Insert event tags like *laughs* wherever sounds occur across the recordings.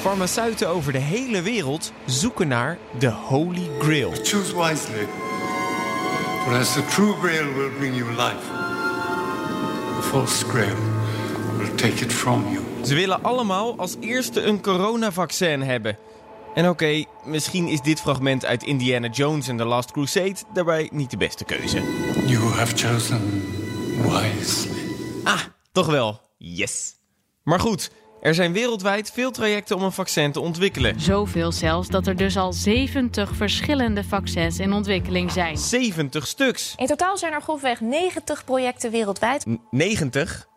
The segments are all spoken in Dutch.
Farmaceuten over de hele wereld zoeken naar de Holy Grail. Choose wisely. For as the true grail will bring you life, the false grail will take it from you. Ze willen allemaal als eerste een coronavaccin hebben. En oké, misschien is dit fragment uit Indiana Jones en The Last Crusade daarbij niet de beste keuze. You have chosen wisely. Ah, toch wel. Yes. Maar goed, er zijn wereldwijd veel trajecten om een vaccin te ontwikkelen. Zoveel zelfs dat er dus al 70 verschillende vaccins in ontwikkeling zijn. 70 stuks. In totaal zijn er grofweg 90 projecten wereldwijd. N- 90?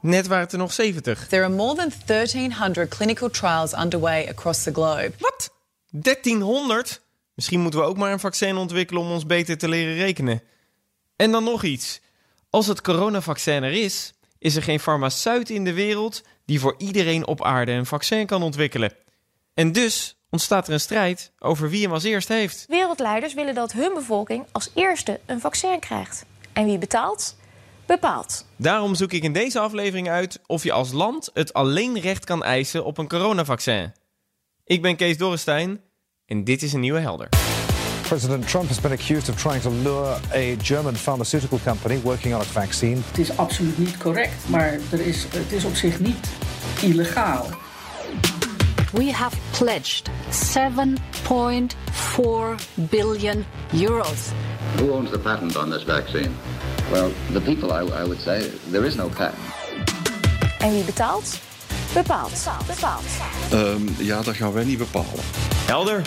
Net waren het er nog 70. There are more than 1,300 clinical trials underway across the globe. Wat? 1300? Misschien moeten we ook maar een vaccin ontwikkelen om ons beter te leren rekenen. En dan nog iets. Als het coronavaccin er is, is er geen farmaceut in de wereld die voor iedereen op aarde een vaccin kan ontwikkelen. En dus ontstaat er een strijd over wie hem als eerst heeft. Wereldleiders willen dat hun bevolking als eerste een vaccin krijgt. En wie betaalt? Bepaalt. Daarom zoek ik in deze aflevering uit of je als land het alleen recht kan eisen op een coronavaccin. Ik ben Kees Dorrestein en dit is een nieuwe helder. President Trump has been accused of trying to lure a German pharmaceutical company working on a vaccine. Het is absoluut niet correct, maar er is, het is op zich niet illegaal. We have pledged 7.4 billion euros. Who owns the patent on this vaccine? Well, the people, I, I would say. There is no patent. En wie betaalt? Bepaalt. Bepaalt. Ehm, ja, dat gaan wij niet bepalen. Helder.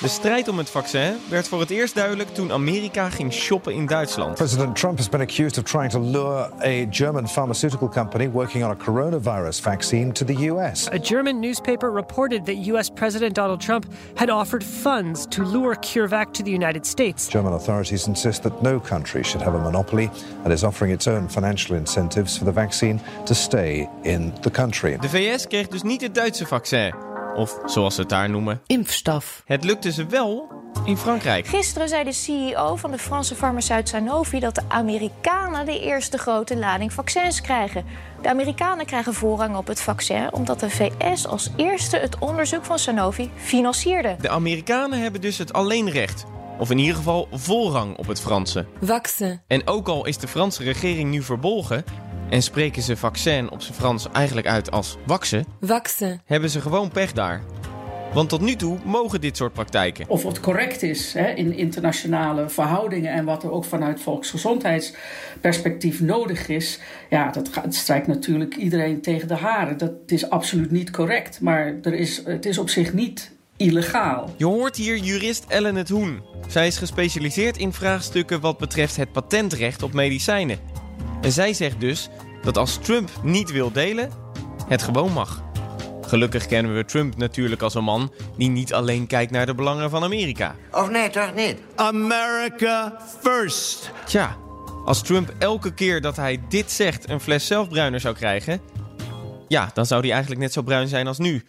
De strijd om het vaccin werd voor het eerst duidelijk toen Amerika ging shoppen in Duitsland. President Trump has been accused of trying to lure a German pharmaceutical company working on a coronavirus vaccine to the US. A German newspaper reported that U.S. President Donald Trump had offered funds to lure CureVac to the United States. German authorities insist that no country should have a monopoly and is offering its own financial incentives for the vaccine to stay in the country. De VS kreeg dus niet het Duitse vaccin. Of zoals ze het daar noemen. Impfstoff. Het lukte ze wel in Frankrijk. Gisteren zei de CEO van de Franse farmaceut Sanofi dat de Amerikanen de eerste grote lading vaccins krijgen. De Amerikanen krijgen voorrang op het vaccin omdat de VS als eerste het onderzoek van Sanofi financierde. De Amerikanen hebben dus het alleenrecht. Of in ieder geval voorrang op het Franse. Vaccin. En ook al is de Franse regering nu verbolgen en spreken ze vaccin op zijn Frans eigenlijk uit als waksen, Vaccin. hebben ze gewoon pech daar. Want tot nu toe mogen dit soort praktijken. Of het correct is hè, in internationale verhoudingen en wat er ook vanuit volksgezondheidsperspectief nodig is, ja, dat gaat, strijkt natuurlijk iedereen tegen de haren. Dat is absoluut niet correct, maar er is, het is op zich niet illegaal. Je hoort hier jurist Ellen het Hoen. Zij is gespecialiseerd in vraagstukken wat betreft het patentrecht op medicijnen. En zij zegt dus dat als Trump niet wil delen, het gewoon mag. Gelukkig kennen we Trump natuurlijk als een man die niet alleen kijkt naar de belangen van Amerika. Of nee, toch niet? America first. Tja, als Trump elke keer dat hij dit zegt een fles zelfbruiner zou krijgen, ja, dan zou hij eigenlijk net zo bruin zijn als nu.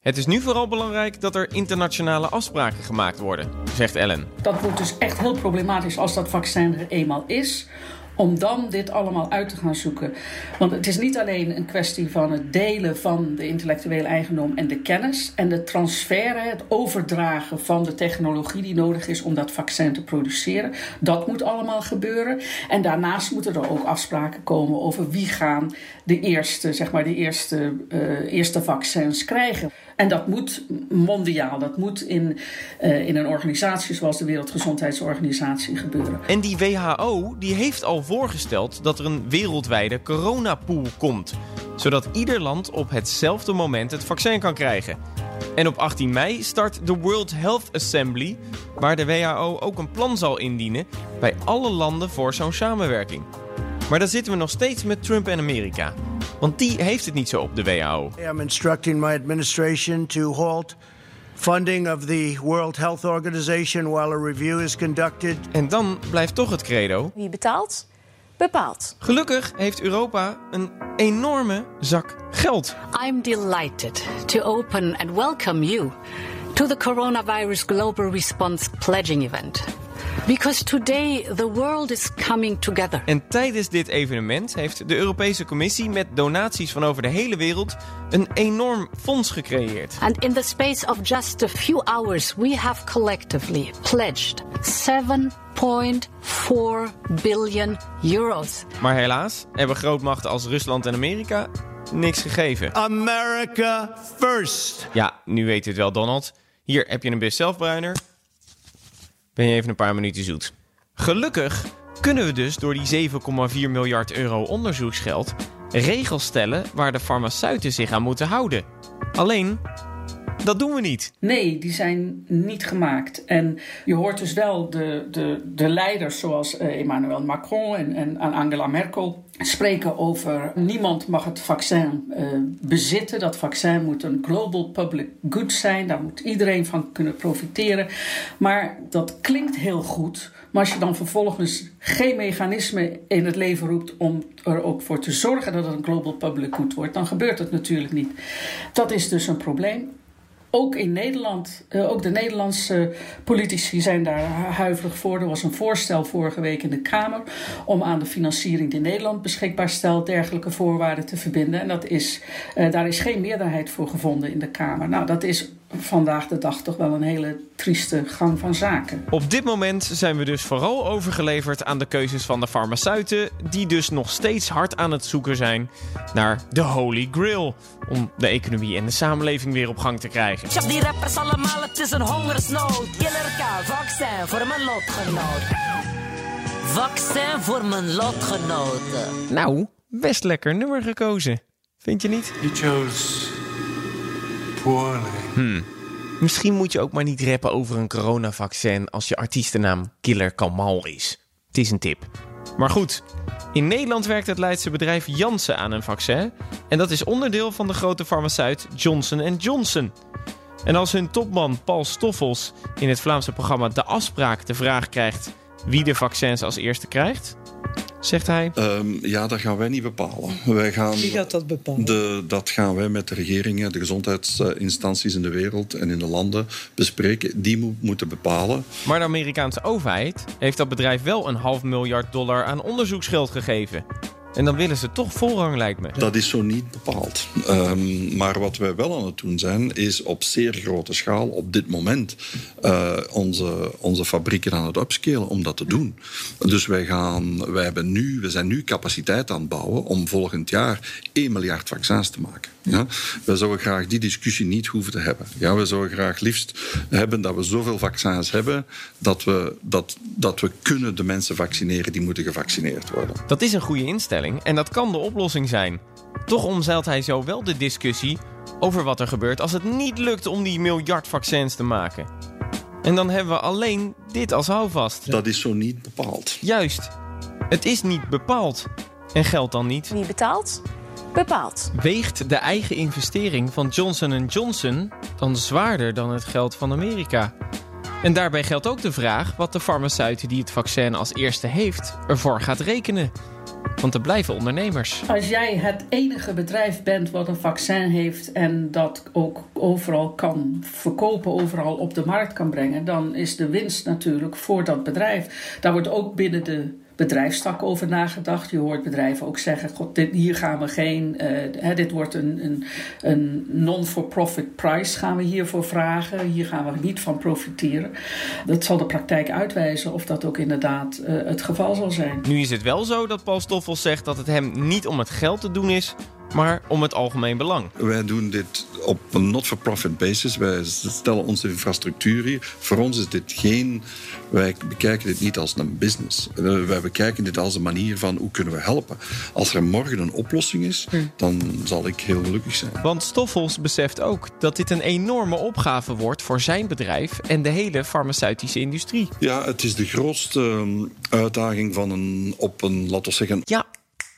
Het is nu vooral belangrijk dat er internationale afspraken gemaakt worden, zegt Ellen. Dat wordt dus echt heel problematisch als dat vaccin er eenmaal is. Om dan dit allemaal uit te gaan zoeken. Want het is niet alleen een kwestie van het delen van de intellectuele eigendom en de kennis. En de transfer, het overdragen van de technologie die nodig is om dat vaccin te produceren. Dat moet allemaal gebeuren. En daarnaast moeten er ook afspraken komen over wie gaan de eerste, zeg maar, de eerste, uh, eerste vaccins krijgen. En dat moet mondiaal, dat moet in, uh, in een organisatie zoals de Wereldgezondheidsorganisatie gebeuren. En die WHO die heeft al voorgesteld dat er een wereldwijde coronapool komt. Zodat ieder land op hetzelfde moment het vaccin kan krijgen. En op 18 mei start de World Health Assembly, waar de WHO ook een plan zal indienen bij alle landen voor zo'n samenwerking. Maar dan zitten we nog steeds met Trump en Amerika. Want die heeft het niet zo op de WHO. I'm instructing my administration to halt funding of the World Health Organization while a review is conducted. En dan blijft toch het credo. Wie betaalt? Bepaalt. Gelukkig heeft Europa een enorme zak geld. I'm delighted to open and welcome you to the Coronavirus Global Response Pledging Event. Because today the world is coming together. En tijdens dit evenement heeft de Europese Commissie met donaties van over de hele wereld een enorm fonds gecreëerd. And in the space of just a few hours, we have collectively pledged 7.4 billion euros. Maar helaas hebben grootmachten als Rusland en Amerika niks gegeven. America first. Ja, nu weet u het wel, Donald. Hier heb je een bus zelfbruiner. Ben je even een paar minuten zoet. Gelukkig kunnen we dus door die 7,4 miljard euro onderzoeksgeld regels stellen waar de farmaceuten zich aan moeten houden. Alleen, dat doen we niet. Nee, die zijn niet gemaakt. En je hoort dus wel de, de, de leiders zoals eh, Emmanuel Macron en, en Angela Merkel spreken over niemand mag het vaccin uh, bezitten. Dat vaccin moet een global public good zijn. Daar moet iedereen van kunnen profiteren. Maar dat klinkt heel goed. Maar als je dan vervolgens geen mechanisme in het leven roept om er ook voor te zorgen dat het een global public good wordt, dan gebeurt het natuurlijk niet. Dat is dus een probleem. Ook in Nederland, uh, ook de Nederlandse politici zijn daar huiverig voor. Er was een voorstel vorige week in de Kamer om aan de financiering die Nederland beschikbaar stelt dergelijke voorwaarden te verbinden. En dat is, uh, daar is geen meerderheid voor gevonden in de Kamer. Nou, dat is vandaag de dag toch wel een hele trieste gang van zaken. Op dit moment zijn we dus vooral overgeleverd aan de keuzes van de farmaceuten, die dus nog steeds hard aan het zoeken zijn naar de Holy Grail om de economie en de samenleving weer op gang te krijgen. Die rappers allemaal, het is een hongersnood. Killer K, vaccin voor mijn lotgenoot. Vaccin voor mijn lotgenoten. Nou, best lekker nummer gekozen. Vind je niet? You chose. Hmm. Misschien moet je ook maar niet rappen over een coronavaccin als je artiestennaam Killer Kamal is. Het is een tip. Maar goed, in Nederland werkt het Leidse bedrijf Janssen aan een vaccin. En dat is onderdeel van de grote farmaceut Johnson Johnson. En als hun topman Paul Stoffels in het Vlaamse programma De Afspraak de vraag krijgt wie de vaccins als eerste krijgt, zegt hij? Um, ja, dat gaan wij niet bepalen. Wij gaan, Wie gaat dat bepalen? De, dat gaan wij met de regeringen, de gezondheidsinstanties in de wereld en in de landen bespreken. Die mo moeten bepalen. Maar de Amerikaanse overheid heeft dat bedrijf wel een half miljard dollar aan onderzoeksgeld gegeven. En dan willen ze toch voorrang, lijkt me. Dat is zo niet bepaald. Um, maar wat wij wel aan het doen zijn, is op zeer grote schaal op dit moment uh, onze, onze fabrieken aan het upscalen om dat te doen. Dus wij, gaan, wij hebben nu, we zijn nu capaciteit aan het bouwen om volgend jaar 1 miljard vaccins te maken. Ja? Wij zouden graag die discussie niet hoeven te hebben. Ja, we zouden graag liefst hebben dat we zoveel vaccins hebben dat we, dat, dat we kunnen de mensen vaccineren die moeten gevaccineerd worden. Dat is een goede instelling en dat kan de oplossing zijn. Toch omzeilt hij zo wel de discussie over wat er gebeurt als het niet lukt om die miljard vaccins te maken. En dan hebben we alleen dit als houvast. Dat is zo niet bepaald. Juist. Het is niet bepaald. En geldt dan niet. Wie betaalt? Bepaald. Weegt de eigen investering van Johnson Johnson dan zwaarder dan het geld van Amerika? En daarbij geldt ook de vraag wat de farmaceut die het vaccin als eerste heeft ervoor gaat rekenen. Want er blijven ondernemers. Als jij het enige bedrijf bent wat een vaccin heeft en dat ook overal kan verkopen, overal op de markt kan brengen, dan is de winst natuurlijk voor dat bedrijf. Daar wordt ook binnen de bedrijfstak over nagedacht. Je hoort bedrijven ook zeggen: God, dit, hier gaan we geen. Uh, hè, dit wordt een, een, een non-for-profit price, gaan we hiervoor vragen. Hier gaan we niet van profiteren. Dat zal de praktijk uitwijzen of dat ook inderdaad uh, het geval zal zijn. Nu is het wel zo dat Paul Stoffels zegt dat het hem niet om het geld te doen is, maar om het algemeen belang. Wij doen dit op een not-for-profit basis. Wij stellen onze infrastructuur hier. Voor ons is dit geen. Wij bekijken dit niet als een business. Wij bekijken dit als een manier van hoe kunnen we helpen. Als er morgen een oplossing is, dan zal ik heel gelukkig zijn. Want Stoffels beseft ook dat dit een enorme opgave wordt voor zijn bedrijf en de hele farmaceutische industrie. Ja, het is de grootste uitdaging van een, op een, laten we zeggen. Ja,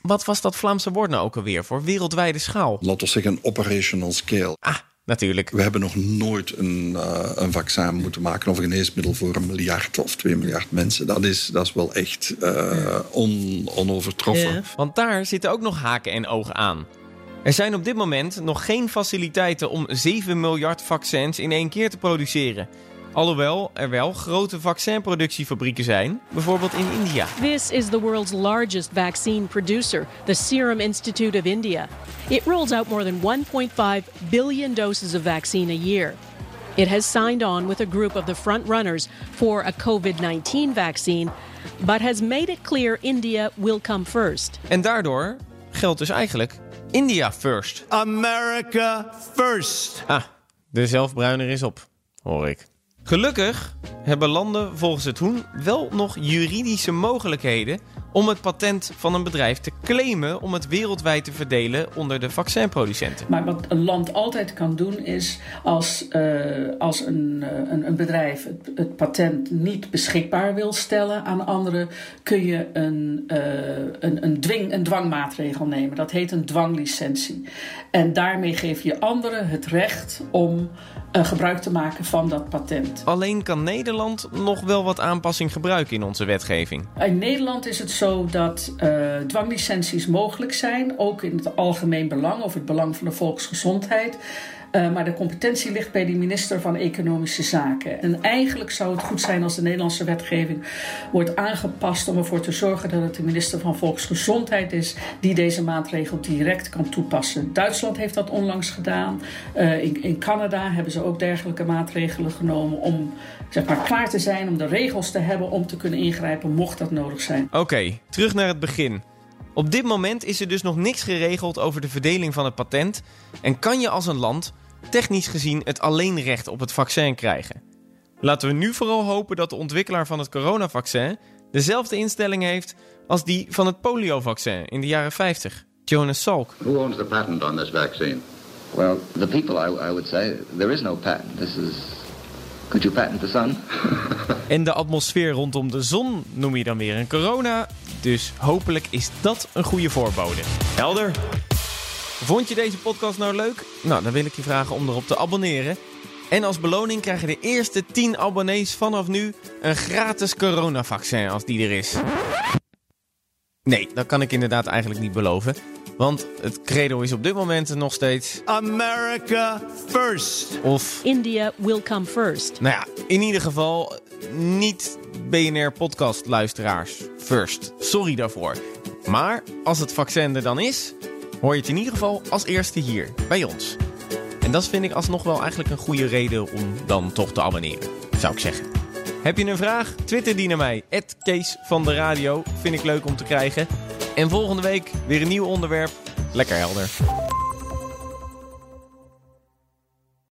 wat was dat Vlaamse woord nou ook alweer voor wereldwijde schaal? Laten we zeggen operational scale. Ah, natuurlijk. We hebben nog nooit een, uh, een vaccin moeten maken of een geneesmiddel voor een miljard of twee miljard mensen. Dat is, dat is wel echt uh, on, onovertroffen. Ja. Want daar zitten ook nog haken en ogen aan. Er zijn op dit moment nog geen faciliteiten om 7 miljard vaccins in één keer te produceren. Alhoewel er wel grote vaccinproductiefabrieken zijn, bijvoorbeeld in India. This is the world's largest vaccine producer, the Serum Institute of India. It rolls out more than 1.5 billion doses of vaccine a year. It has signed on with a group of the frontrunners for a COVID 19 vaccine, but has made it clear India will come first. En daardoor geldt dus eigenlijk India first. America first. Ah, de zelfbruiner is op, hoor ik. Gelukkig hebben landen volgens het Hoen wel nog juridische mogelijkheden om het patent van een bedrijf te claimen om het wereldwijd te verdelen onder de vaccinproducenten. Maar wat een land altijd kan doen is als, uh, als een, uh, een, een, bedrijf het, het, patent niet beschikbaar wil stellen aan anderen, kun je een, uh, een, een, dwing, een dwangmaatregel nemen. Dat heet een dwanglicentie. En daarmee geef je anderen het recht om gebruik te maken van dat patent. Alleen kan Nederland nog wel wat aanpassing gebruiken in onze wetgeving. In Nederland is het zo dat uh, dwanglicenties mogelijk zijn, ook in het algemeen belang of het belang van de volksgezondheid. Uh, maar de competentie ligt bij de minister van Economische Zaken. En eigenlijk zou het goed zijn als de Nederlandse wetgeving wordt aangepast om ervoor te zorgen dat het de minister van Volksgezondheid is die deze maatregel direct kan toepassen. Duitsland heeft dat onlangs gedaan. Uh, in, Canada hebben ze ook dergelijke maatregelen genomen om zeg maar, klaar te zijn, om de regels te hebben om te kunnen ingrijpen mocht dat nodig zijn. Oké, terug naar het begin. Op dit moment is er dus nog niks geregeld over de verdeling van het patent en kan je als een land technisch gezien het alleenrecht op het vaccin krijgen. Laten we nu vooral hopen dat de ontwikkelaar van het coronavaccin dezelfde instelling heeft als die van het poliovaccin in de jaren 50, Jonas Salk. Who owns the patent on this vaccine? Well, the people I, I would say there is no patent. This is Could you patent the sun? *laughs* en de atmosfeer rondom de zon noem je dan weer een corona. Dus hopelijk is dat een goede voorbode. Helder. Vond je deze podcast nou leuk? Nou, dan wil ik je vragen om erop te abonneren. En als beloning krijgen de eerste 10 abonnees vanaf nu een gratis coronavaccin als die er is. Nee, dat kan ik inderdaad eigenlijk niet beloven. Want het credo is op dit moment nog steeds... America first. Of... India will come first. Nou ja, in ieder geval niet BNR podcast luisteraars first. Sorry daarvoor. Maar als het vaccin er dan is, hoor je het in ieder geval als eerste hier, bij ons. En dat vind ik alsnog wel eigenlijk een goede reden om dan toch te abonneren, zou ik zeggen. Heb je een vraag? Twitter die naar mij. Kees van de Radio. Vind ik leuk om te krijgen. En volgende week weer een nieuw onderwerp. Lekker helder.